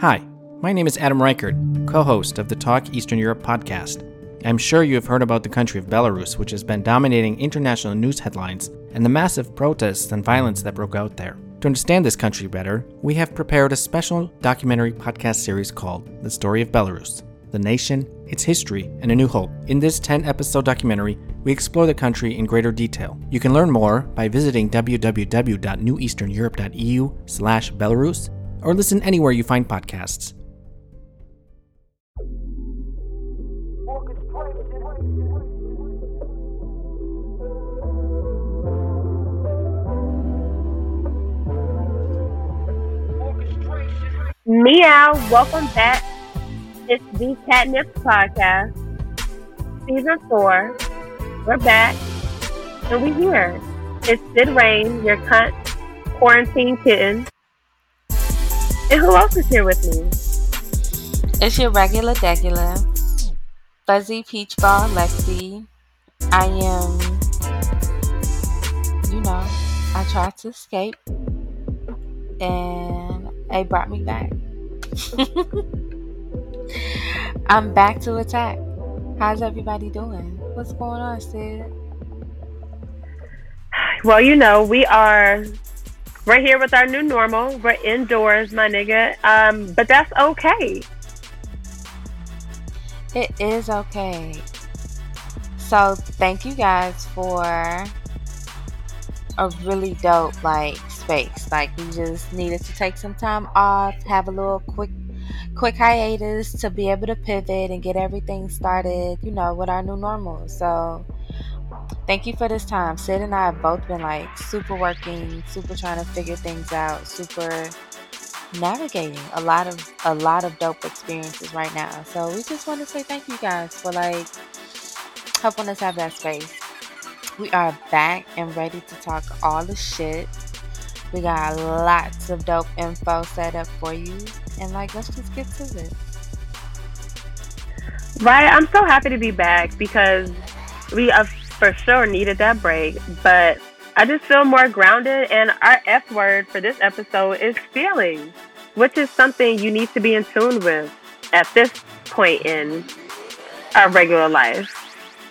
Hi, my name is Adam Reichardt, co host of the Talk Eastern Europe podcast. I'm sure you have heard about the country of Belarus, which has been dominating international news headlines, and the massive protests and violence that broke out there. To understand this country better, we have prepared a special documentary podcast series called The Story of Belarus The Nation, Its History, and a New Hope. In this 10 episode documentary, we explore the country in greater detail. You can learn more by visiting www.neweasterneurope.eu slash Belarus or listen anywhere you find podcasts. Meow, welcome back. It's the Catnip Podcast, Season 4. We're back, and we're here. It's Sid Rain, your cunt quarantine kitten. And who else is here with me? It's your regular degular, fuzzy peach ball Lexi. I am, you know, I tried to escape, and they brought me back. I'm back to attack. How's everybody doing? What's going on, Sid? Well, you know, we are right here with our new normal. We're indoors, my nigga. Um, but that's okay. It is okay. So thank you guys for a really dope like space. Like we just needed to take some time off, have a little quick quick hiatus to be able to pivot and get everything started, you know, with our new normal. So thank you for this time. Sid and I have both been like super working, super trying to figure things out, super navigating a lot of a lot of dope experiences right now. So we just want to say thank you guys for like helping us have that space. We are back and ready to talk all the shit. We got lots of dope info set up for you. And like let's just get to it. Right. I'm so happy to be back because we uh, for sure needed that break. But I just feel more grounded. And our F word for this episode is feeling, which is something you need to be in tune with at this point in our regular life.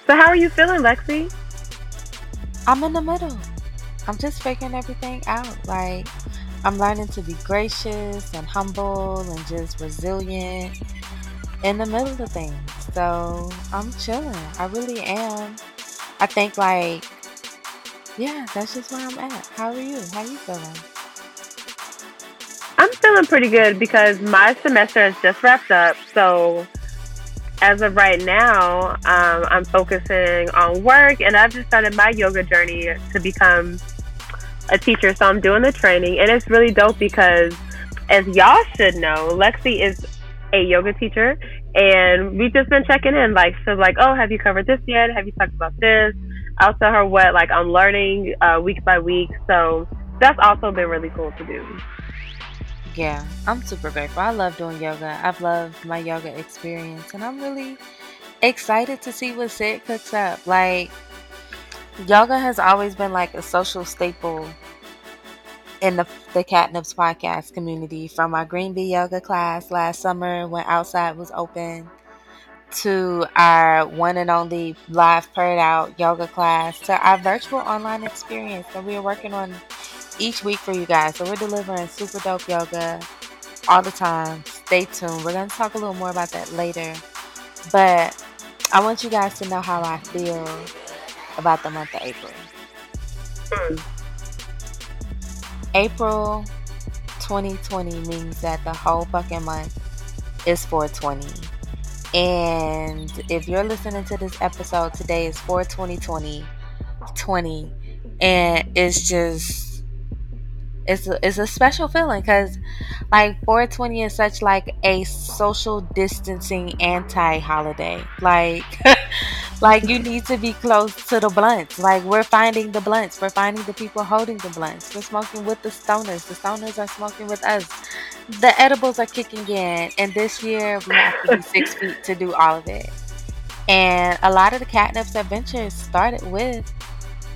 So, how are you feeling, Lexi? I'm in the middle. I'm just figuring everything out. Like, I'm learning to be gracious and humble and just resilient in the middle of things. So, I'm chilling. I really am. I think, like, yeah, that's just where I'm at. How are you? How you feeling? I'm feeling pretty good because my semester has just wrapped up. So, as of right now, um, I'm focusing on work and I've just started my yoga journey to become a teacher. So, I'm doing the training and it's really dope because, as y'all should know, Lexi is a yoga teacher and we've just been checking in like so like oh have you covered this yet have you talked about this i'll tell her what like i'm learning uh, week by week so that's also been really cool to do Yeah, I'm super grateful. I love doing yoga. I've loved my yoga experience, and I'm really excited to see what Sid cooks up. Like, yoga has always been like a social staple in the the Catnips podcast community. From our Green Bee yoga class last summer when outside was open, to our one and only live purred out yoga class, to our virtual online experience that we are working on each week for you guys. So we're delivering super dope yoga all the time. Stay tuned. We're going to talk a little more about that later. But I want you guys to know how I feel about the month of April. Hmm. April 2020 means that the whole fucking month is 420. And if you're listening to this episode, today is 420 20, 20 and it's just it's a, it's a special feeling because like 420 is such like a social distancing anti-holiday. Like like you need to be close to the blunts. Like we're finding the blunts. We're finding the people holding the blunts. We're smoking with the stoners. The stoners are smoking with us. The edibles are kicking in. And this year we have to be six feet to do all of it. And a lot of the catnips adventures started with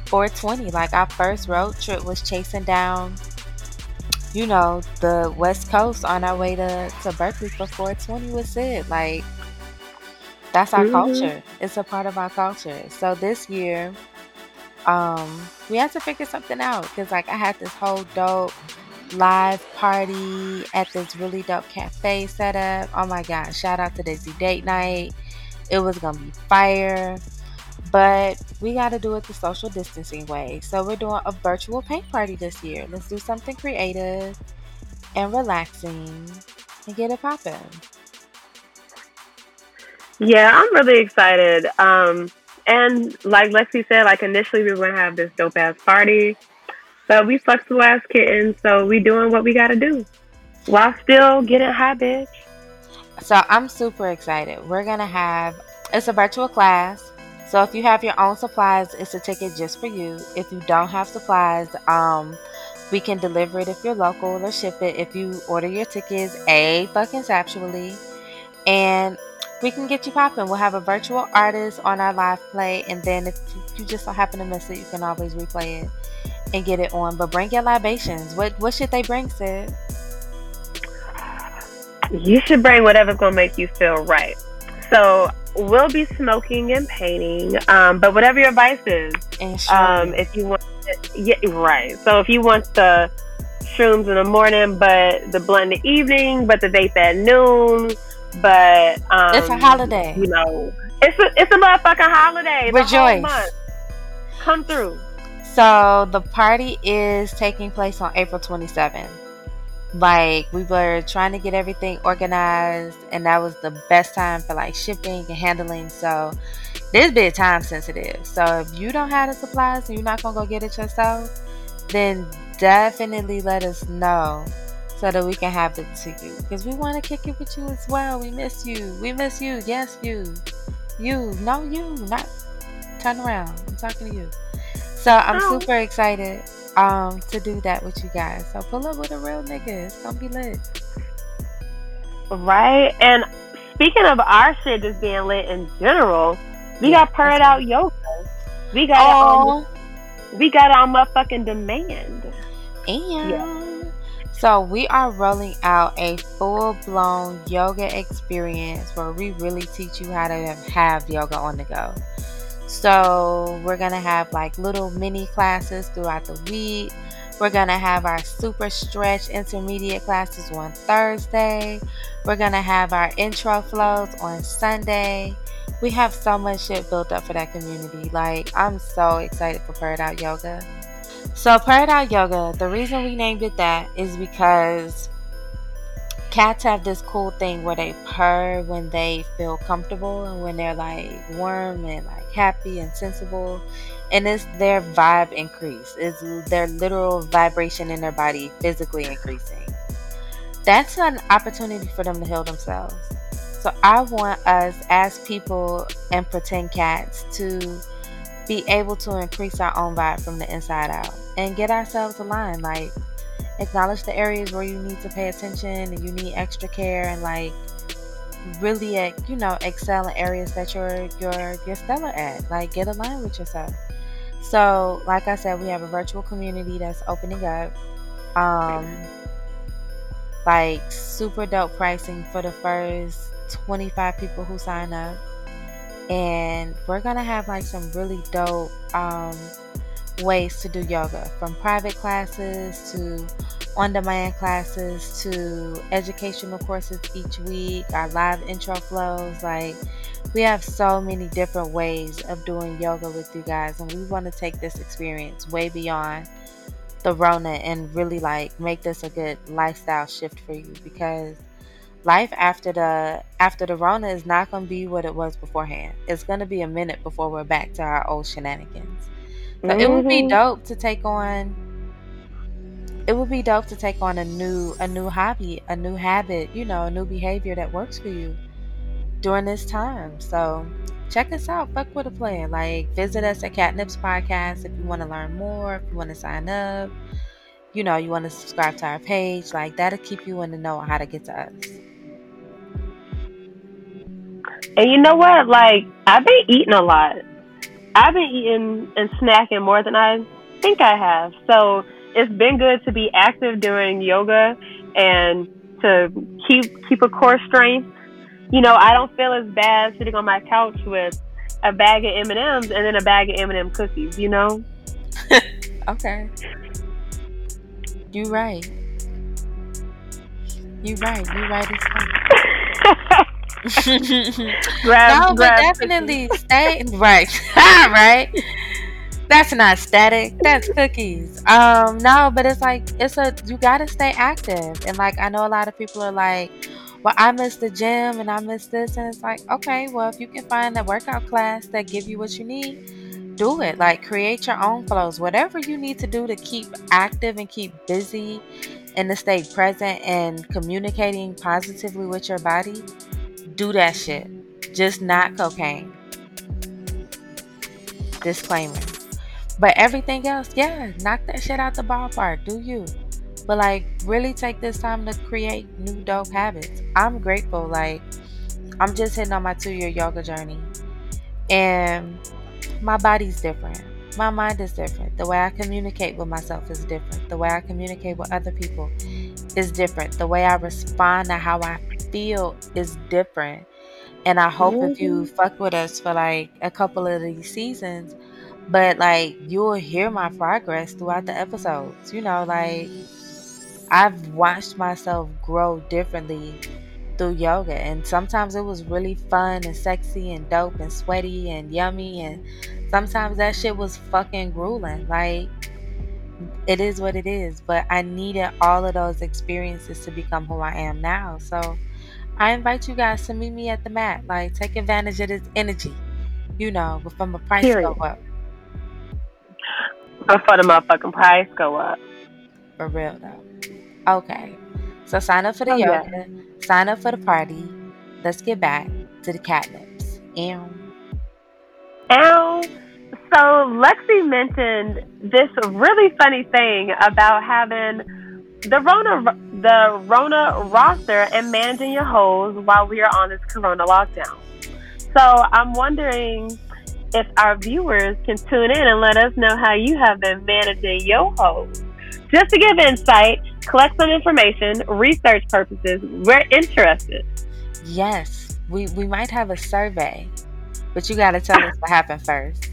420 like our first road trip was chasing down you know, the West Coast on our way to, to Berkeley for 420 was it. Like, that's our mm-hmm. culture. It's a part of our culture. So this year, um, we had to figure something out because, like, I had this whole dope live party at this really dope cafe set up. Oh my God, shout out to Dizzy Date Night. It was gonna be fire. But we got to do it the social distancing way. So we're doing a virtual paint party this year. Let's do something creative and relaxing and get it popping. Yeah, I'm really excited. Um, and like Lexi said, like initially we were gonna have this dope ass party, but we flexible ass kittens, so we doing what we gotta do while still getting high, bitch. So I'm super excited. We're gonna have it's a virtual class. So if you have your own supplies, it's a ticket just for you. If you don't have supplies, um, we can deliver it if you're local or ship it if you order your tickets a fucking saptually. And we can get you popping. We'll have a virtual artist on our live play, and then if you just so happen to miss it, you can always replay it and get it on. But bring your libations. What what should they bring, Sid? You should bring whatever's gonna make you feel right. So we'll be smoking and painting, um, but whatever your vice is. Um, if you want, yeah, right. So if you want the shrooms in the morning, but the blunt in the evening, but the vape at noon, but um, it's a holiday. You know, it's a it's a motherfucking holiday. Rejoice. Come through. So the party is taking place on April 27th. Like we were trying to get everything organized, and that was the best time for like shipping and handling. So this bit time sensitive. So if you don't have the supplies and you're not gonna go get it yourself, then definitely let us know so that we can have it to you because we want to kick it with you as well. We miss you. We miss you. Yes, you. You. No, you. Not. Turn around. I'm talking to you. So I'm oh. super excited um to do that with you guys. So pull up with a real nigga. It's gonna be lit. Right. And speaking of our shit just being lit in general, we yeah, got purred out yoga. We got oh. on we got on motherfucking demand. And yeah. so we are rolling out a full blown yoga experience where we really teach you how to have yoga on the go. So we're gonna have like little mini classes throughout the week. We're gonna have our super stretch intermediate classes on Thursday. We're gonna have our intro flows on Sunday. We have so much shit built up for that community. Like I'm so excited for Purred Out Yoga. So Purred Out Yoga, the reason we named it that is because cats have this cool thing where they purr when they feel comfortable and when they're like warm and like happy and sensible. And it's their vibe increase. It's their literal vibration in their body physically increasing. That's an opportunity for them to heal themselves. So i want us as people and pretend cats to be able to increase our own vibe from the inside out and get ourselves aligned. Like acknowledge the areas where you need to pay attention and you need extra care and like really you know excel in areas that you're you're you're stellar at. Like get aligned with yourself. So like i said we have a virtual community that's opening up. Um like super dope pricing for the first 25 people who sign up. And we're gonna have like some really dope um ways to do yoga from private classes to on demand classes to educational courses each week, our live intro flows. Like, we have so many different ways of doing yoga with you guys, and we want to take this experience way beyond the Rona and really like make this a good lifestyle shift for you because life after the after the Rona is not going to be what it was beforehand. It's going to be a minute before we're back to our old shenanigans. Mm-hmm. it would be mm-hmm. dope to take on it would be dope to take on a new a new hobby, a new habit, you know, a new behavior that works for you during this time. So check us out. Fuck with a plan. Like visit us at Catnips Podcast if you want to learn more, if you want to sign up, you know, you want to subscribe to our page. Like that'll keep you in the know on how to get to us. And you know what? Like I've been eating a lot. I've been eating and snacking more than I think I have. So it's been good to be active doing yoga and to keep keep a core strength. You know, I don't feel as bad sitting on my couch with a bag of M and M's and then a bag of M and M cookies. You know. okay. You're right. You're right. You're right grab, no, but definitely stay right. right that's not static. That's cookies. Um, no, but it's like it's a you gotta stay active. And like I know a lot of people are like, Well, I miss the gym and I miss this and it's like, okay, well if you can find a workout class that give you what you need, do it. Like create your own flows. Whatever you need to do to keep active and keep busy and to stay present and communicating positively with your body, do that shit. Just not cocaine. Disclaimer. But everything else, yeah, knock that shit out the ballpark. Do you? But like, really take this time to create new dope habits. I'm grateful. Like, I'm just hitting on my two year yoga journey, and my body's different. My mind is different. The way I communicate with myself is different. The way I communicate with other people is different. The way I respond to how I feel is different. And I hope if you mm-hmm. fuck with us for like a couple of these seasons, but like you'll hear my progress throughout the episodes. You know, like I've watched myself grow differently through yoga and sometimes it was really fun and sexy and dope and sweaty and yummy and sometimes that shit was fucking grueling. Like it is what it is, but I needed all of those experiences to become who I am now. So I invite you guys to meet me at the mat. Like take advantage of this energy, you know, from a price Period. go up. Before the motherfucking price go up. For real though. Okay. So sign up for the oh, yoga. Yeah. Sign up for the party. Let's get back to the catnips. Ew. Ow. So Lexi mentioned this really funny thing about having the Rona the Rona roster and managing your hoes while we are on this Corona lockdown. So I'm wondering if our viewers can tune in and let us know how you have been managing your hoes. Just to give insight, collect some information, research purposes, we're interested. Yes, we, we might have a survey, but you got to tell us what happened first.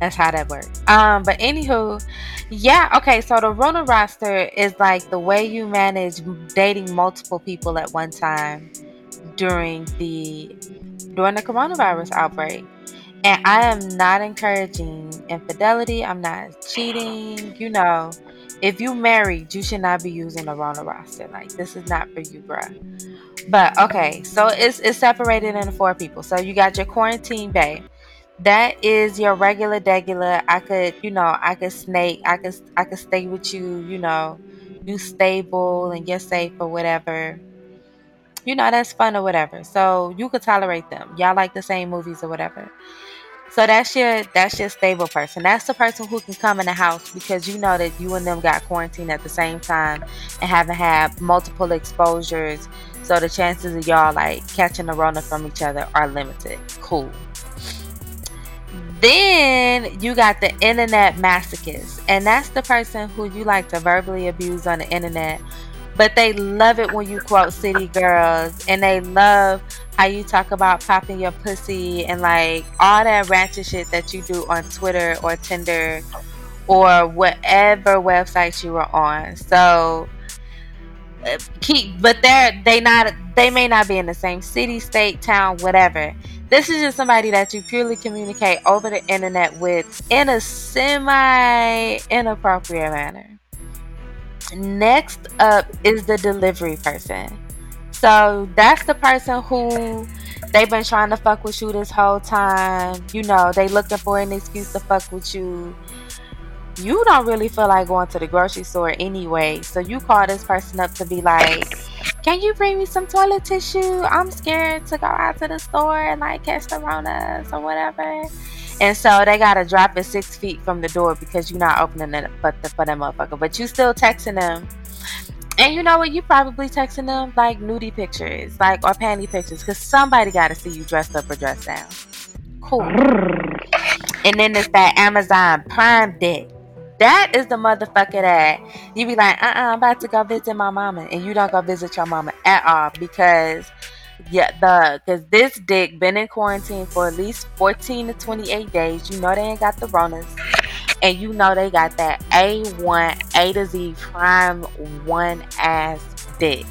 That's how that works. Um, but anywho, yeah, okay. So the Rona roster is like the way you manage dating multiple people at one time during the during the coronavirus outbreak. And I am not encouraging infidelity. I'm not cheating. You know, if you married, you should not be using the Rona roster. Like this is not for you, bruh. But okay, so it's it's separated into four people. So you got your quarantine babe. That is your regular degular. I could, you know, I could snake. I could I could stay with you. You know, you stable and you're safe or whatever. You know, that's fun or whatever. So you could tolerate them. Y'all like the same movies or whatever. So that's your that's your stable person. That's the person who can come in the house because you know that you and them got quarantined at the same time and haven't had multiple exposures. So the chances of y'all like catching the Rona from each other are limited. Cool. Then you got the internet masochist, and that's the person who you like to verbally abuse on the internet. But they love it when you quote city girls. And they love how you talk about popping your pussy and like all that ratchet shit that you do on Twitter or Tinder or whatever websites you were on. So keep but they're they not they may not be in the same city, state, town, whatever. This is just somebody that you purely communicate over the internet with in a semi inappropriate manner. Next up is the delivery person. So that's the person who they've been trying to fuck with you this whole time. You know, they looking for an excuse to fuck with you. You don't really feel like going to the grocery store anyway. So you call this person up to be like, can you bring me some toilet tissue? I'm scared to go out to the store and like catch the Ronas or whatever. And so they gotta drop it six feet from the door because you're not opening it but the, for that motherfucker. But you still texting them. And you know what? You probably texting them like nudie pictures, like or panty pictures, because somebody gotta see you dressed up or dressed down. Cool. and then it's that Amazon Prime dick. That is the motherfucker that you be like, uh uh-uh, I'm about to go visit my mama. And you don't go visit your mama at all because yeah, the because this dick been in quarantine for at least 14 to 28 days. You know they ain't got the Ronas. And you know they got that A1 A to Z prime one ass dick.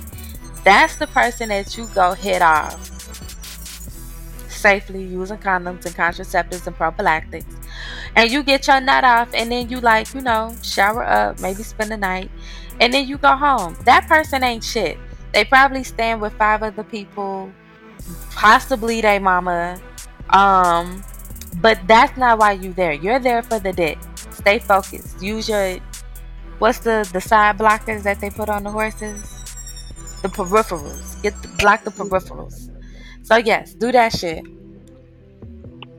That's the person that you go hit off safely using condoms and contraceptives and prophylactics and you get your nut off and then you like you know shower up maybe spend the night and then you go home. That person ain't shit. They probably stand with five other people possibly they mama um but that's not why you there. You're there for the dick. Stay focused. Use your what's the the side blockers that they put on the horses? The peripherals. Get the, block the peripherals. So yes do that shit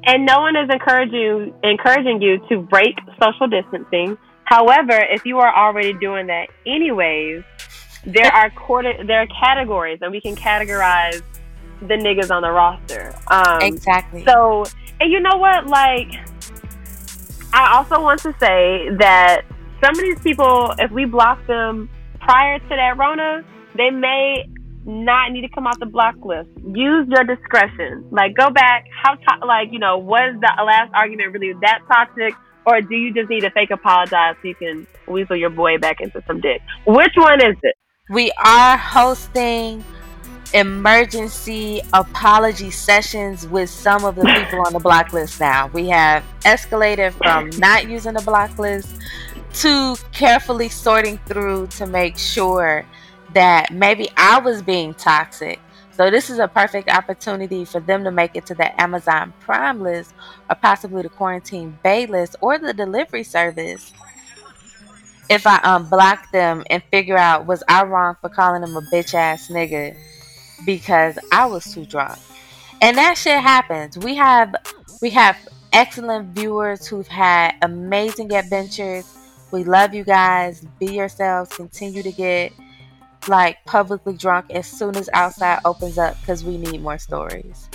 and no one is encouraging encouraging you to break social distancing. However, if you are already doing that anyways, there are quarter there are categories, and we can categorize the niggas on the roster. Um, exactly. So, and you know what? Like, I also want to say that some of these people, if we block them prior to that Rona, they may not need to come off the block list. Use your discretion. Like go back. How to- like you know was the last argument really that toxic, or do you just need to fake apologize so you can weasel your boy back into some dick? Which one is it? We are hosting emergency apology sessions with some of the people on the block list now. We have escalated from not using the block list to carefully sorting through to make sure that maybe I was being toxic. So this is a perfect opportunity for them to make it to the Amazon Prime list or possibly the quarantine bay list or the delivery service. If I unblock them and figure out was I wrong for calling them a bitch ass nigga because I was too drunk. And that shit happens. We have we have excellent viewers who've had amazing adventures. We love you guys. Be yourselves. Continue to get like publicly drunk as soon as outside opens up because we need more stories.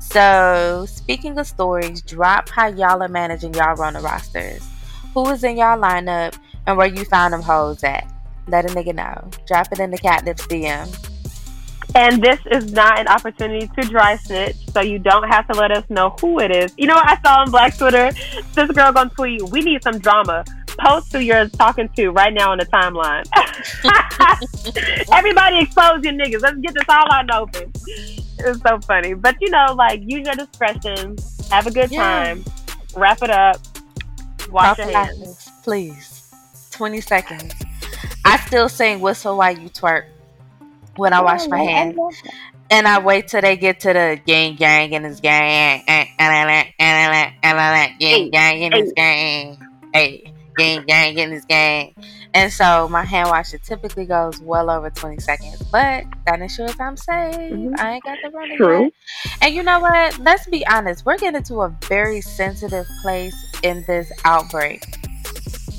So, speaking of stories, drop how y'all are managing y'all Rona rosters. Who is in y'all lineup and where you found them hoes at? Let a nigga know. Drop it in the catnip's DM. And this is not an opportunity to dry snitch, so you don't have to let us know who it is. You know what I saw on Black Twitter? This girl gonna tweet, "We need some drama." Post who you're talking to right now on the timeline. Everybody expose your niggas. Let's get this all out and open. It's so funny, but you know, like use your discretion. Have a good yeah. time. Wrap it up. Wash your hands, please. Twenty seconds. I still sing "Whistle While You Twerk" when I oh, wash my hands. And I wait till they get to the gang gang and this gang and gang gang in this gang. Hey, gang gang in this gang. And so my hand washer typically goes well over 20 seconds, but that ensures I'm safe. Mm-hmm. I ain't got the running. True. Yet. And you know what? Let's be honest. We're getting to a very sensitive place in this outbreak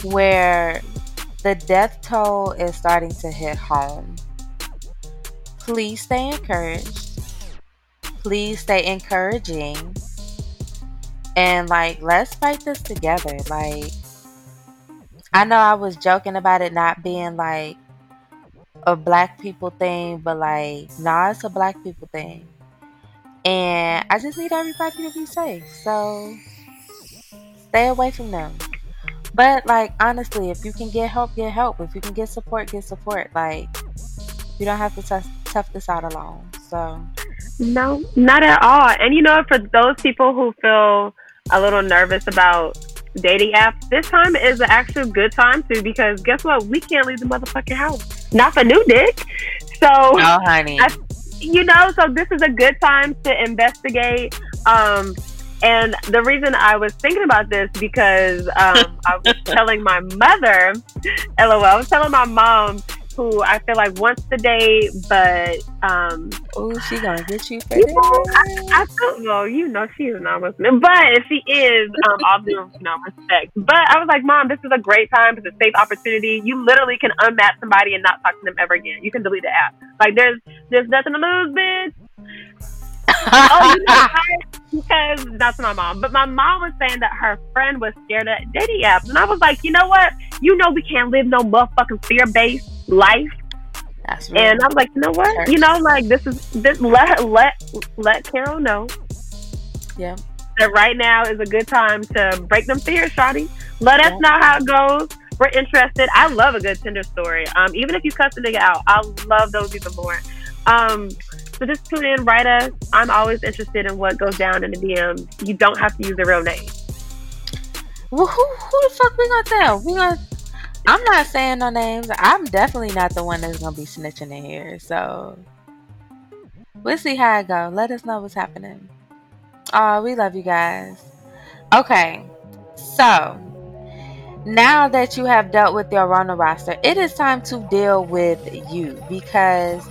where the death toll is starting to hit home please stay encouraged. Please stay encouraging. And like, let's fight this together. Like, I know I was joking about it not being like a black people thing, but like, nah, it's a black people thing. And I just need everybody to be safe. So stay away from them. But like honestly, if you can get help, get help. If you can get support, get support. Like you don't have to tough, tough this out alone. So no, not at all. And you know, for those people who feel a little nervous about dating apps, this time is an actual good time too because guess what? We can't leave the motherfucking house. Not for new dick. So, oh, honey. I, you know, so this is a good time to investigate. Um, And the reason I was thinking about this because um, I was telling my mother, lol, I was telling my mom who I feel like wants to date, but um, oh, she gonna get you for you know, I, I don't know. You know, she is not Muslim, but if she is, um, I'll do you know respect. But I was like, Mom, this is a great time. It's a safe opportunity. You literally can unmatch somebody and not talk to them ever again. You can delete the app. Like there's there's nothing to lose, bitch. oh, you know, because that's my mom. But my mom was saying that her friend was scared of dating apps, and I was like, you know what? You know, we can't live no motherfucking fear based life. That's right. And I was like, you know what? You know, like this is this let let let Carol know. Yeah. That right now is a good time to break them fears, Shotty. Let yeah. us know how it goes. We're interested. I love a good Tinder story. Um, even if you cuss the nigga out, I love those even more. Um, so just tune in, write us. I'm always interested in what goes down in the DM. You don't have to use a real name. Well, who, who the fuck we gonna tell? We gonna I'm not saying no names. I'm definitely not the one that's gonna be snitching in here. So we'll see how it go. Let us know what's happening. Oh, we love you guys. Okay, so now that you have dealt with your Rona roster, it is time to deal with you because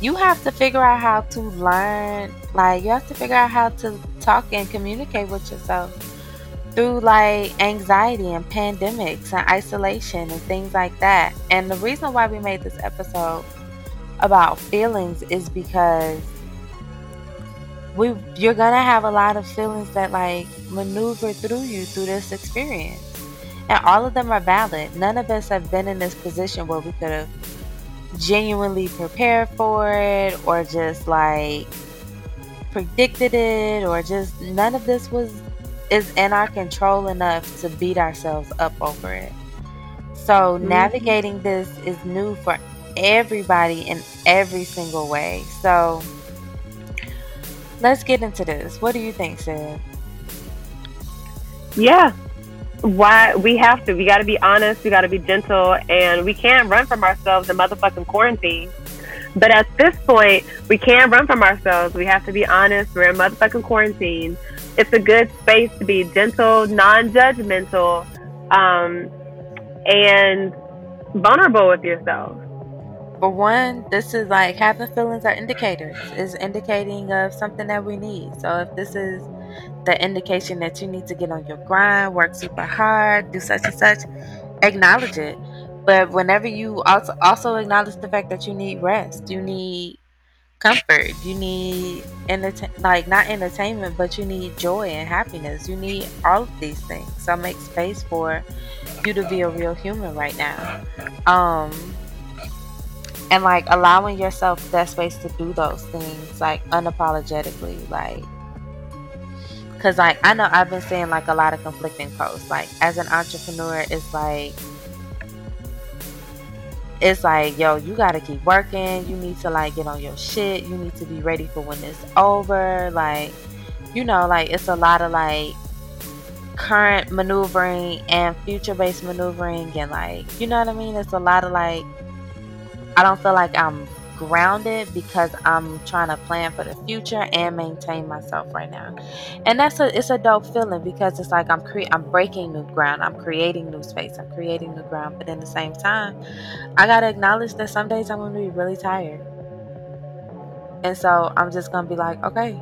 you have to figure out how to learn. Like you have to figure out how to talk and communicate with yourself through like anxiety and pandemics and isolation and things like that. And the reason why we made this episode about feelings is because we you're gonna have a lot of feelings that like maneuver through you through this experience. And all of them are valid. None of us have been in this position where we could have genuinely prepared for it or just like predicted it or just none of this was is in our control enough to beat ourselves up over it. So mm-hmm. navigating this is new for everybody in every single way. So let's get into this. What do you think, Sid? Yeah. Why we have to. We gotta be honest, we gotta be gentle, and we can't run from ourselves in motherfucking quarantine. But at this point, we can't run from ourselves. We have to be honest. We're in motherfucking quarantine it's a good space to be gentle, non-judgmental, um, and vulnerable with yourself. For one, this is like having feelings are indicators. Is indicating of something that we need. So if this is the indication that you need to get on your grind, work super hard, do such and such, acknowledge it. But whenever you also also acknowledge the fact that you need rest, you need comfort. You need entertain, like not entertainment, but you need joy and happiness. You need all of these things. So make space for you to be a real human right now. Um, and like allowing yourself that space to do those things like unapologetically, like. Cause like I know I've been seeing like a lot of conflicting posts. Like as an entrepreneur, it's like it's like, yo, you gotta keep working. You need to like get on your shit. You need to be ready for when it's over. Like, you know, like it's a lot of like current maneuvering and future based maneuvering and like, you know what I mean? It's a lot of like, I don't feel like I'm grounded because I'm trying to plan for the future and maintain myself right now. And that's a it's a dope feeling because it's like I'm cre- I'm breaking new ground, I'm creating new space, I'm creating new ground, but in the same time, I got to acknowledge that some days I'm to be really tired. And so I'm just to be like, okay.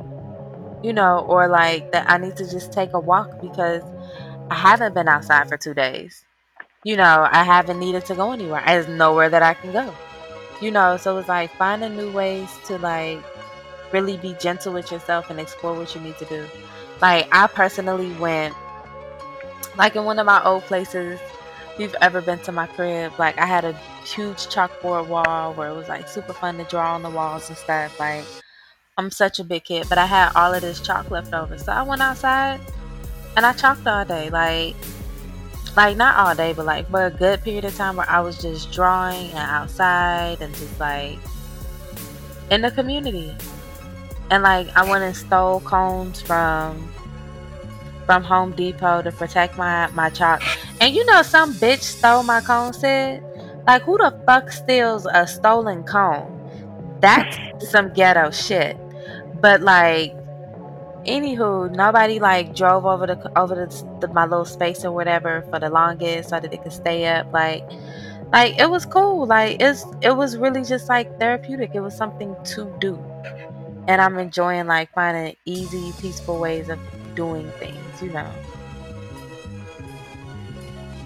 You know, or like that I need to just take a walk because I haven't been outside for 2 days. You know, I haven't needed to go anywhere. There's nowhere that I can go you know, so it's like finding new ways to like really be gentle with yourself and explore what you need to do. Like I personally went like in one of my old places, if you've ever been to my crib, like I had a huge chalkboard wall where it was like super fun to draw on the walls and stuff. Like I'm such a big kid, but I had all of this chalk left over. So I went outside and I chalked all day. Like like not all day, but like for a good period of time where I was just drawing and outside and just like in the community. And like I went and stole cones from from Home Depot to protect my my chalk. And you know some bitch stole my cone set. Like who the fuck steals a stolen cone? That's some ghetto shit. But like anywho, nobody like drove over the over the, the, my little space or whatever for the longest so that it could stay up. Like, like it was cool. Like it's it was really just like therapeutic. It was something to do, and I'm enjoying like finding easy, peaceful ways of doing things. You know.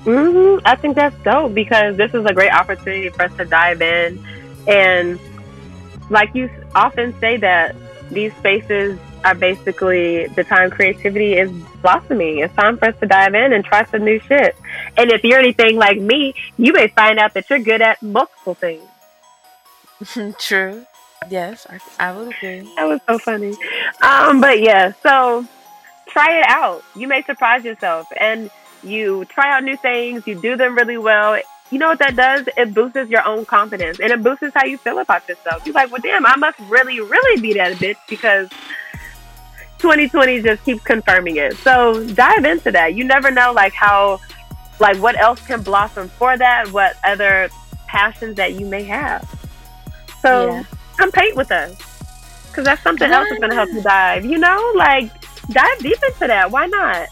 hmm I think that's dope because this is a great opportunity for us to dive in, and like you often say that these spaces are basically the time creativity is blossoming. It's time for us to dive in and try some new shit. And if you're anything like me, you may find out that you're good at multiple things. True. Yes, I, I would agree. That was so funny. Um, but yeah, so try it out. You may surprise yourself and you try out new things, you do them really well. You know what that does? It boosts your own confidence and it boosts how you feel about yourself. You're like, well, damn, I must really, really be that bitch because 2020 just keeps confirming it. So dive into that. You never know, like how, like what else can blossom for that. What other passions that you may have. So yeah. come paint with us, because that's something else that's gonna help you dive. You know, like dive deep into that. Why not?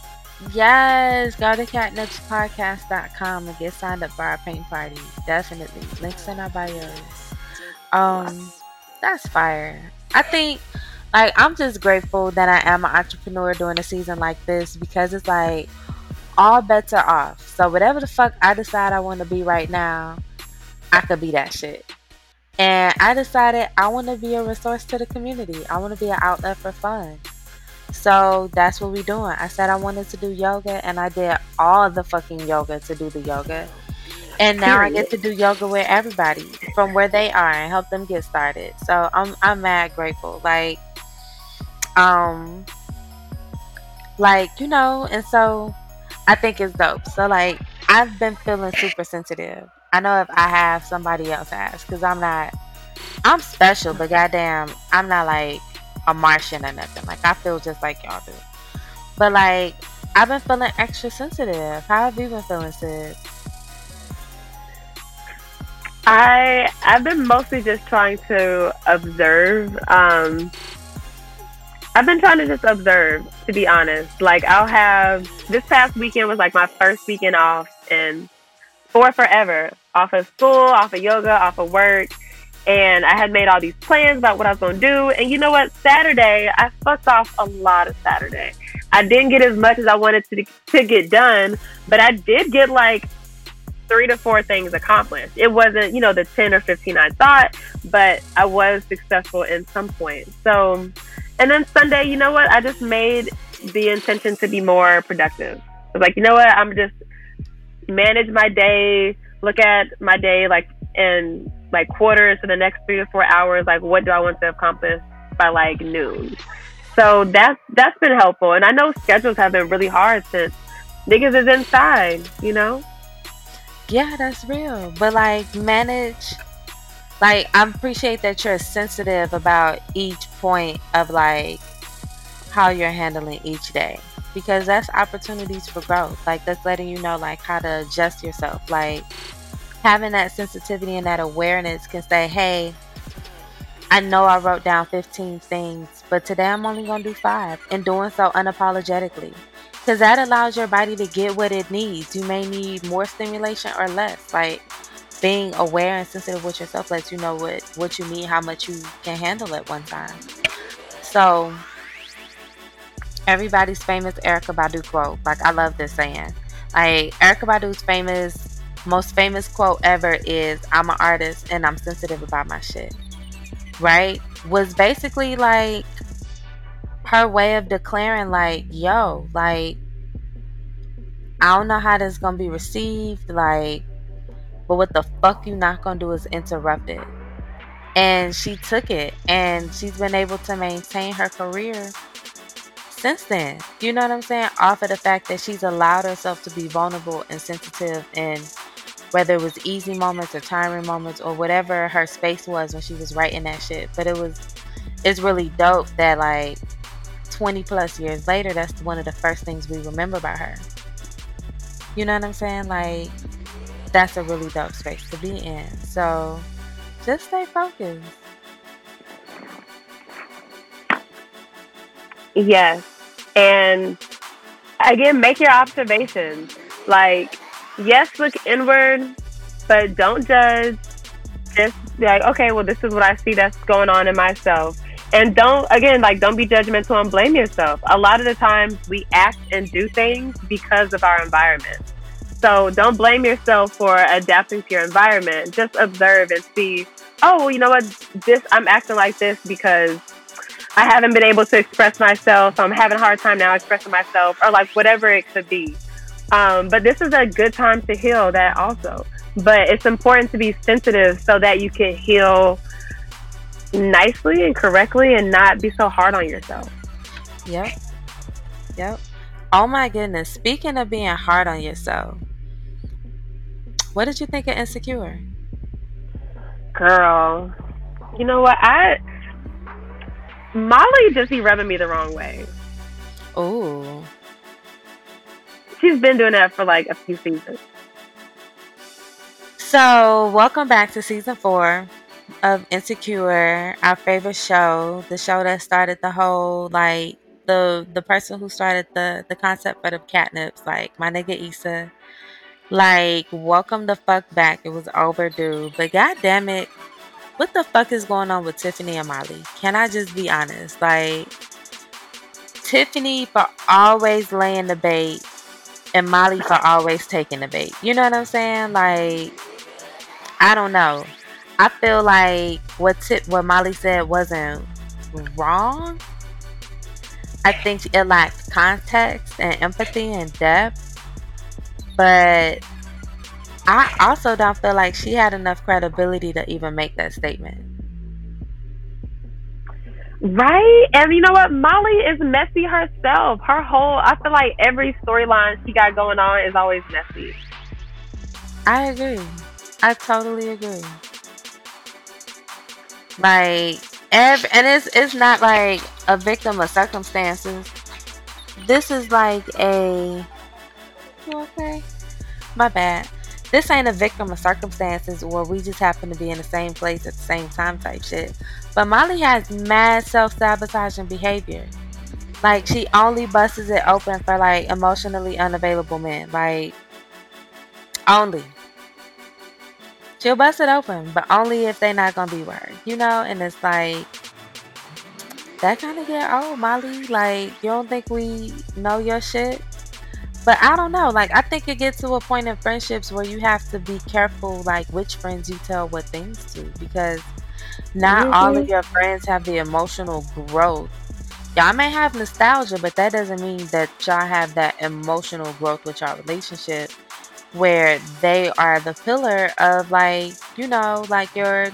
Yes, go to catnipspodcast.com and get signed up for our paint party. Definitely. Links in our bios. Um, that's fire. I think like I'm just grateful that I am an entrepreneur during a season like this because it's like all bets are off. So whatever the fuck I decide I want to be right now, I could be that shit. And I decided I want to be a resource to the community. I want to be an outlet for fun. So that's what we're doing. I said I wanted to do yoga and I did all the fucking yoga to do the yoga. And now Period. I get to do yoga with everybody from where they are and help them get started. So I'm I'm mad grateful. Like um like you know and so i think it's dope. So like i've been feeling super sensitive. I know if i have somebody else ask because i'm not i'm special but goddamn i'm not like a martian or nothing. Like i feel just like y'all do. But like i've been feeling extra sensitive. How have you been feeling sis? I i've been mostly just trying to observe um I've been trying to just observe, to be honest. Like I'll have this past weekend was like my first weekend off and for forever. Off of school, off of yoga, off of work. And I had made all these plans about what I was gonna do. And you know what? Saturday, I fucked off a lot of Saturday. I didn't get as much as I wanted to to get done, but I did get like three to four things accomplished. It wasn't, you know, the 10 or 15 I thought, but I was successful in some point. So and then Sunday, you know what? I just made the intention to be more productive. I was like, you know what? I'm just manage my day, look at my day like in like quarters for the next three to four hours. Like, what do I want to accomplish by like noon? So that's that's been helpful. And I know schedules have been really hard since niggas is inside. You know. Yeah, that's real. But like manage like I appreciate that you're sensitive about each point of like how you're handling each day because that's opportunities for growth. Like that's letting you know like how to adjust yourself. Like having that sensitivity and that awareness can say, "Hey, I know I wrote down 15 things, but today I'm only going to do 5." And doing so unapologetically. Cuz that allows your body to get what it needs. You may need more stimulation or less. Like being aware and sensitive with yourself lets you know what what you need, how much you can handle at one time. So everybody's famous Erykah Badu quote. Like I love this saying. Like Erykah Badu's famous most famous quote ever is I'm an artist and I'm sensitive about my shit. Right? Was basically like her way of declaring like, yo, like I don't know how this is gonna be received. Like but what the fuck you not gonna do is interrupt it. And she took it and she's been able to maintain her career since then. You know what I'm saying? Off of the fact that she's allowed herself to be vulnerable and sensitive and whether it was easy moments or tiring moments or whatever her space was when she was writing that shit. But it was it's really dope that like 20 plus years later that's one of the first things we remember about her. You know what I'm saying? Like that's a really dope space to be in. So just stay focused. Yes. And again, make your observations. Like, yes, look inward, but don't judge. Just be like, okay, well, this is what I see that's going on in myself. And don't, again, like, don't be judgmental and blame yourself. A lot of the times we act and do things because of our environment. So don't blame yourself for adapting to your environment. Just observe and see, oh, well, you know what? This, I'm acting like this because I haven't been able to express myself. I'm having a hard time now expressing myself, or like whatever it could be. Um, but this is a good time to heal that also. But it's important to be sensitive so that you can heal nicely and correctly and not be so hard on yourself. Yep. Yep. Oh my goodness. Speaking of being hard on yourself, what did you think of Insecure? Girl, you know what? I Molly just be rubbing me the wrong way. Oh. She's been doing that for like a few seasons. So, welcome back to season four of Insecure, our favorite show, the show that started the whole like the the person who started the the concept for the catnips, like my nigga Issa. Like, welcome the fuck back. It was overdue, but god damn it, what the fuck is going on with Tiffany and Molly? Can I just be honest? Like, Tiffany for always laying the bait, and Molly for always taking the bait. You know what I'm saying? Like, I don't know. I feel like what Tip, what Molly said wasn't wrong. I think it lacked context and empathy and depth. But I also don't feel like she had enough credibility to even make that statement. Right? And you know what? Molly is messy herself. Her whole, I feel like every storyline she got going on is always messy. I agree. I totally agree. Like, every, and it's it's not like a victim of circumstances. This is like a. Okay? My bad. This ain't a victim of circumstances where we just happen to be in the same place at the same time type shit. But Molly has mad self sabotaging behavior. Like she only busts it open for like emotionally unavailable men. Like only. She'll bust it open, but only if they're not gonna be her, you know? And it's like that kind of get old, Molly. Like, you don't think we know your shit? But I don't know. Like, I think it gets to a point in friendships where you have to be careful, like, which friends you tell what things to, because not mm-hmm. all of your friends have the emotional growth. Y'all may have nostalgia, but that doesn't mean that y'all have that emotional growth with y'all relationship where they are the pillar of like you know like your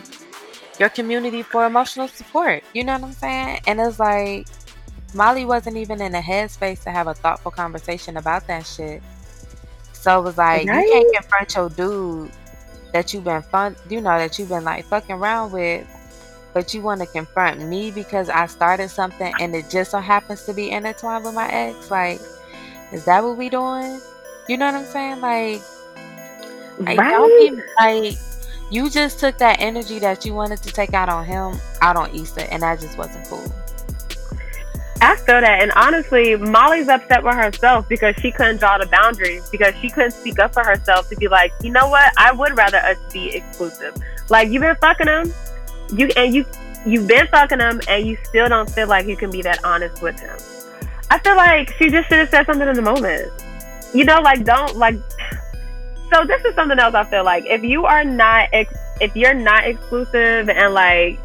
your community for emotional support you know what i'm saying and it's like molly wasn't even in a headspace to have a thoughtful conversation about that shit so it was like right. you can't confront your dude that you've been fun you know that you've been like fucking around with but you want to confront me because i started something and it just so happens to be intertwined with my ex like is that what we doing you know what I'm saying? Like, like right? don't even like you just took that energy that you wanted to take out on him out on Issa, and that just wasn't cool. I feel that, and honestly, Molly's upset with herself because she couldn't draw the boundaries because she couldn't speak up for herself to be like, you know what, I would rather us be exclusive. Like you've been fucking him, you and you you've been fucking him, and you still don't feel like you can be that honest with him. I feel like she just should have said something in the moment you know, like don't like. So this is something else I feel like if you are not ex- if you're not exclusive and like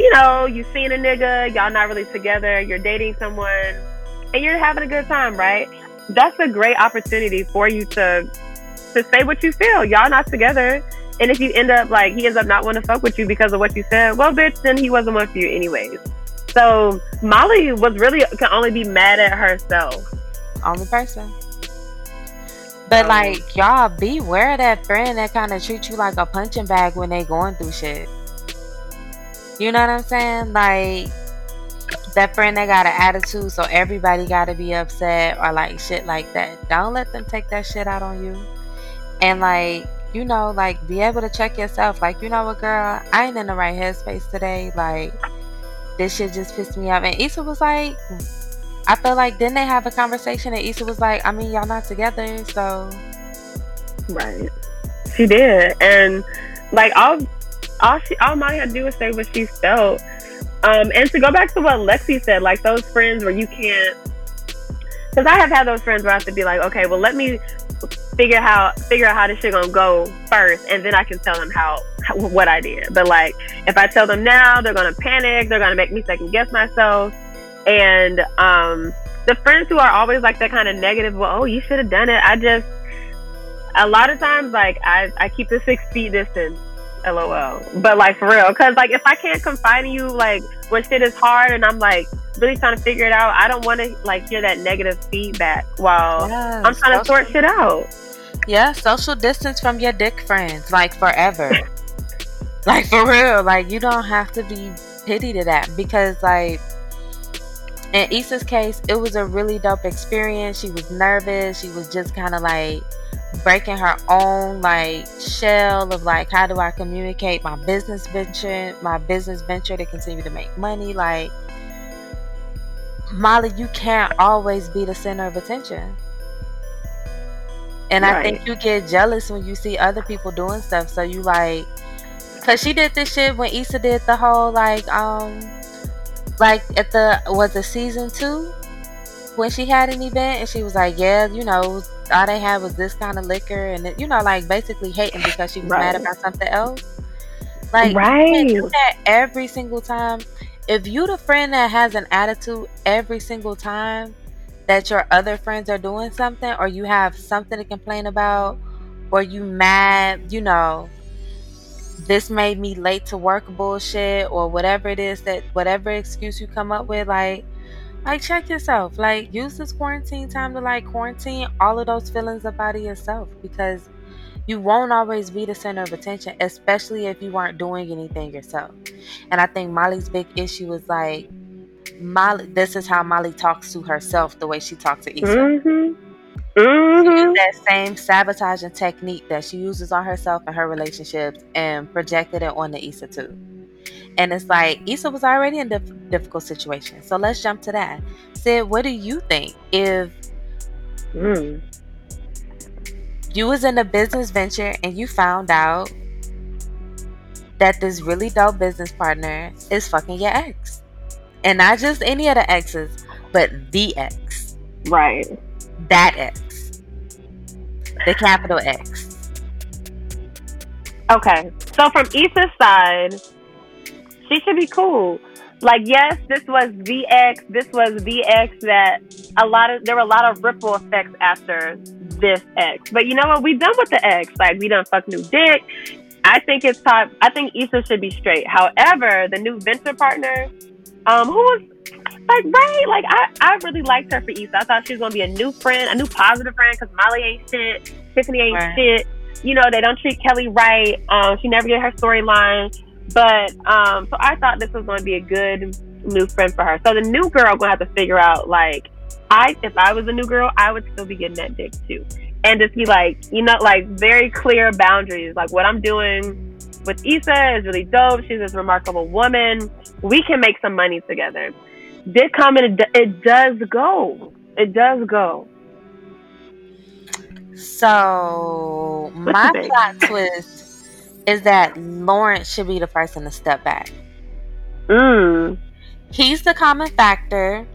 you know you seen a nigga y'all not really together you're dating someone and you're having a good time right? That's a great opportunity for you to to say what you feel. Y'all not together and if you end up like he ends up not wanting to fuck with you because of what you said well bitch then he wasn't one for you anyways. So molly was really can only be mad at herself. On the person. But um, like y'all beware that friend that kind of treats you like a punching bag when they going through shit. You know what I'm saying? Like that friend that got an attitude, so everybody got to be upset or like shit like that. Don't let them take that shit out on you. And like you know, like be able to check yourself. Like you know what, girl, I ain't in the right headspace today. Like this shit just pissed me off. And Issa was like, I feel like then they have a conversation and Issa was like, I mean, y'all not together, so. Right. She did. And like all all she all to do was say what she felt. Um, and to go back to what Lexi said, like those friends where you can't because I have had those friends where I have to be like, okay, well let me figure how figure out how this shit gonna go first, and then I can tell them how, how what I did. But like, if I tell them now, they're gonna panic. They're gonna make me second guess myself. And um, the friends who are always like that kind of negative, well, oh, you should have done it. I just a lot of times like I I keep the six feet distance. LOL. But like for real, because like if I can't confide in you, like when shit is hard and I'm like really trying to figure it out, I don't want to like hear that negative feedback while yes, I'm trying to sort shit out. Yeah, social distance from your dick friends, like forever. like for real, like you don't have to be pity to that because like in Issa's case, it was a really dope experience. She was nervous. She was just kind of like breaking her own like shell of like how do I communicate my business venture, my business venture to continue to make money. Like Molly, you can't always be the center of attention. And right. I think you get jealous when you see other people doing stuff. So you like, cause she did this shit when Issa did the whole like, um, like at the was the season two when she had an event and she was like, yeah, you know, all they had was this kind of liquor and it, you know, like basically hating because she was right. mad about something else. Like, right. do that every single time. If you the friend that has an attitude every single time, that your other friends are doing something or you have something to complain about or you mad, you know, this made me late to work bullshit or whatever it is that whatever excuse you come up with like like check yourself like use this quarantine time to like quarantine all of those feelings up out of yourself because you won't always be the center of attention especially if you aren't doing anything yourself and i think molly's big issue is like Molly, this is how Molly talks to herself, the way she talks to Issa. Mm-hmm. Mm-hmm. that same sabotaging technique that she uses on herself and her relationships and projected it on the Issa too. And it's like Issa was already in a dif- difficult situation. So let's jump to that. Sid, what do you think if mm. you was in a business venture and you found out that this really dope business partner is fucking your ex? and not just any of the exes, but the ex. Right. That X. The capital X. Okay. So from Issa's side, she should be cool. Like, yes, this was the X. This was the X that a lot of there were a lot of ripple effects after this X. But you know what? We done with the X. Like we done fuck new dick. I think it's time. I think Issa should be straight. However, the new venture partner, um, who was like right, like I, I really liked her for Issa. I thought she was gonna be a new friend, a new positive friend, because Molly ain't shit, Tiffany ain't right. shit. You know, they don't treat Kelly right. Um, she never get her storyline. But um, so I thought this was gonna be a good new friend for her. So the new girl gonna have to figure out like I if I was a new girl, I would still be getting that dick too. And just be like, you know, like very clear boundaries. Like what I'm doing with Issa is really dope. She's this remarkable woman. We can make some money together. Did come and it, it does go. It does go. So What's my plot twist is that Lawrence should be the person to step back. Mm. He's the common factor.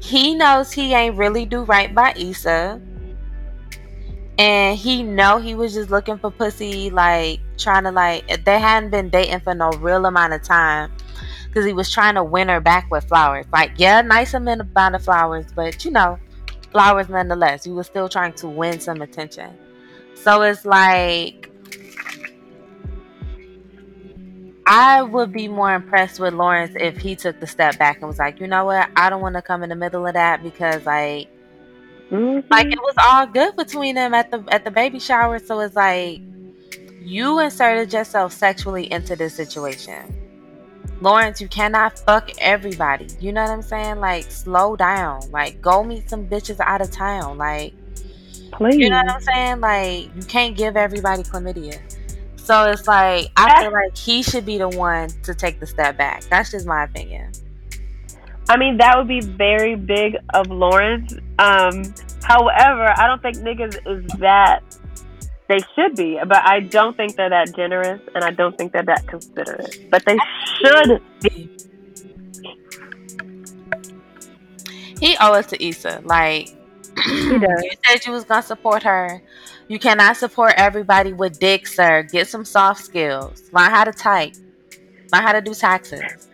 He knows he ain't really do right by Issa and he know he was just looking for pussy like trying to like they hadn't been dating for no real amount of time because he was trying to win her back with flowers like yeah nice amount of flowers but you know flowers nonetheless he was still trying to win some attention so it's like I would be more impressed with Lawrence if he took the step back and was like, you know what, I don't want to come in the middle of that because like Mm-hmm. Like it was all good between them at the at the baby shower. So it's like you inserted yourself sexually into this situation. Lawrence, you cannot fuck everybody. You know what I'm saying? Like slow down. Like go meet some bitches out of town. Like Please. You know what I'm saying? Like you can't give everybody chlamydia. So it's like I feel like he should be the one to take the step back. That's just my opinion. I mean, that would be very big of Lawrence. Um, however, I don't think niggas is that. They should be, but I don't think they're that generous, and I don't think they're that considerate. But they should be. He owes to Issa. Like. you said you was gonna support her. You cannot support everybody with dick, sir. Get some soft skills. Learn how to type. Learn how to do taxes.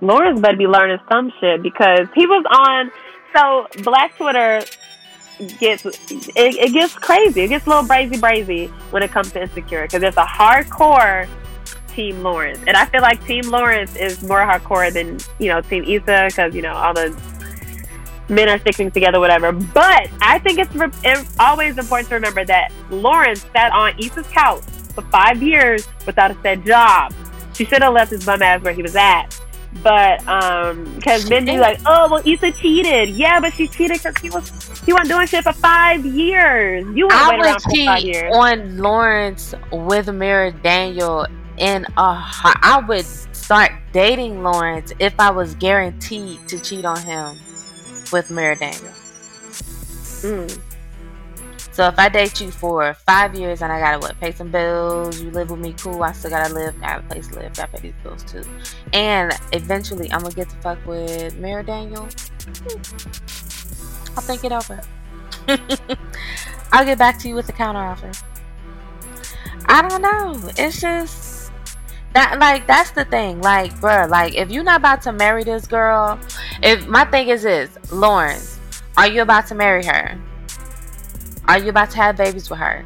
Lawrence better be learning some shit because he was on. So Black Twitter gets it, it gets crazy. It gets a little brazy brazy when it comes to insecure because it's a hardcore Team Lawrence, and I feel like Team Lawrence is more hardcore than you know Team Issa because you know all the men are sticking together, whatever. But I think it's, re- it's always important to remember that Lawrence sat on Issa's couch for five years without a said job. She should have left his bum ass where he was at. But um, because men be like, oh well, Issa cheated. Yeah, but she cheated because he was he wasn't doing shit for five years. You I would for five cheat years. on Lawrence with Mira Daniel in a. I would start dating Lawrence if I was guaranteed to cheat on him with Mira Daniel. Mm. So if I date you for five years and I gotta what pay some bills, you live with me, cool. I still gotta live, got a place to live, gotta pay these bills too. And eventually I'm gonna get to fuck with Mira Daniel. I'll think it over. I'll get back to you with the counter offer. I don't know. It's just that like that's the thing. Like, bruh, like if you're not about to marry this girl, if my thing is this, Lawrence, are you about to marry her? Are you about to have babies with her?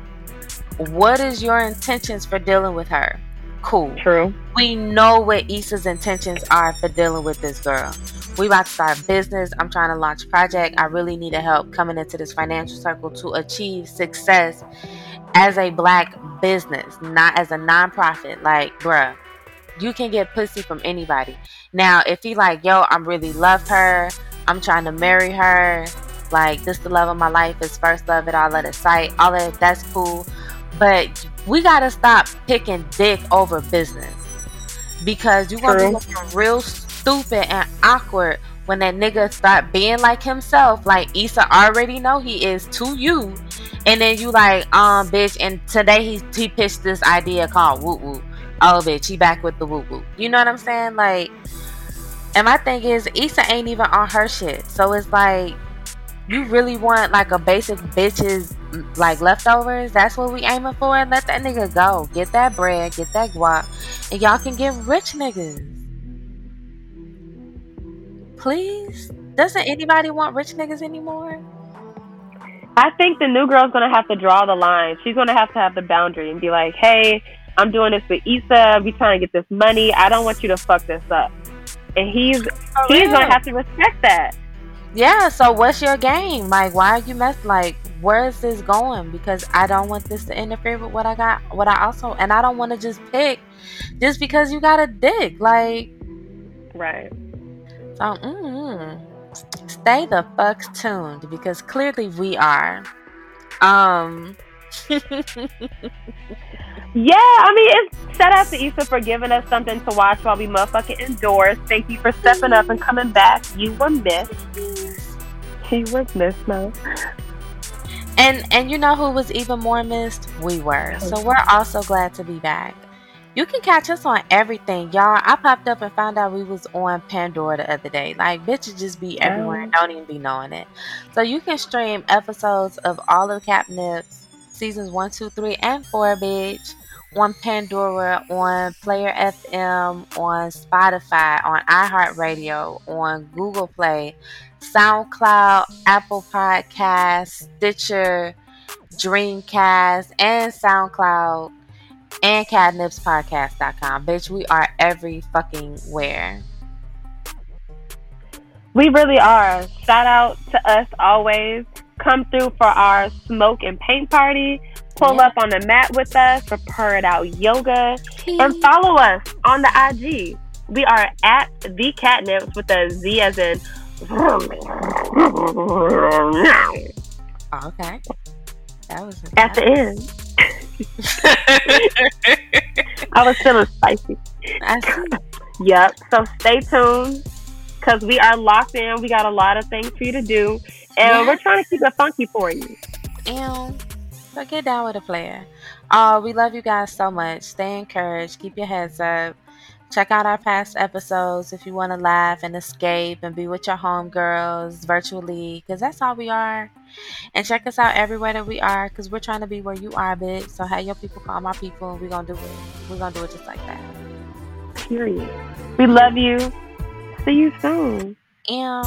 What is your intentions for dealing with her? Cool. True. We know what Issa's intentions are for dealing with this girl. We about to start business. I'm trying to launch a project. I really need to help coming into this financial circle to achieve success as a black business, not as a nonprofit. Like, bruh, you can get pussy from anybody. Now, if he like, yo, I'm really love her. I'm trying to marry her. Like, this the love of my life. Is first love at all at a sight. All of that, that's cool. But we gotta stop picking dick over business because you're gonna be looking real stupid and awkward when that nigga start being like himself, like Issa already know he is to you, and then you like, um, bitch, and today he he pitched this idea called woo woo. Oh, bitch, he back with the woo woo. You know what I'm saying? Like, and my thing is, Issa ain't even on her shit, so it's like, you really want like a basic bitches like leftovers? That's what we aiming for. And let that nigga go. Get that bread, get that guap, and y'all can get rich niggas. Please? Doesn't anybody want rich niggas anymore? I think the new girl's gonna have to draw the line. She's gonna have to have the boundary and be like, "Hey, I'm doing this with Issa. We trying to get this money. I don't want you to fuck this up." And he's oh, he's real. gonna have to respect that. Yeah, so what's your game? Like, why are you mess? Like, where is this going? Because I don't want this to interfere with what I got, what I also, and I don't want to just pick just because you got a dick. Like, Right. So, mm stay the fuck tuned because clearly we are. Um, Yeah, I mean, it's shout out to Issa for giving us something to watch while we motherfucking indoors. Thank you for stepping up and coming back. You were missed. You was missed, Mo. and and you know who was even more missed? We were. So we're also glad to be back. You can catch us on everything, y'all. I popped up and found out we was on Pandora the other day. Like bitches just be everywhere and oh. don't even be knowing it. So you can stream episodes of all of the Catnips, seasons one, two, three, and four, bitch, on Pandora, on Player FM, on Spotify, on iHeartRadio, on Google Play, SoundCloud, Apple Podcasts, Stitcher, Dreamcast, and SoundCloud, and CatnipsPodcast.com. Bitch, we are every fucking where. We really are. Shout out to us always. Come through for our smoke and paint party. Pull Yeah. up on the mat with us for Purr It Out Yoga. And follow us on the IG. We are at the catnips with a Z as in. Oh, okay. That was At the end. I was feeling spicy. Yep. So stay tuned because we are locked in. We got a lot of things for you to do, and Yeah. we're trying to keep it funky for you. And so get down with a player. Uh, we love you guys so much. Stay encouraged. Keep your heads up. Check out our past episodes if you want to laugh and escape and be with your homegirls virtually, because that's all we are. And check us out everywhere that we are, because we're trying to be where you are, bitch. So have your people call my people, and we're gonna do it. We're gonna do it just like that. Period. We love you. See you soon. And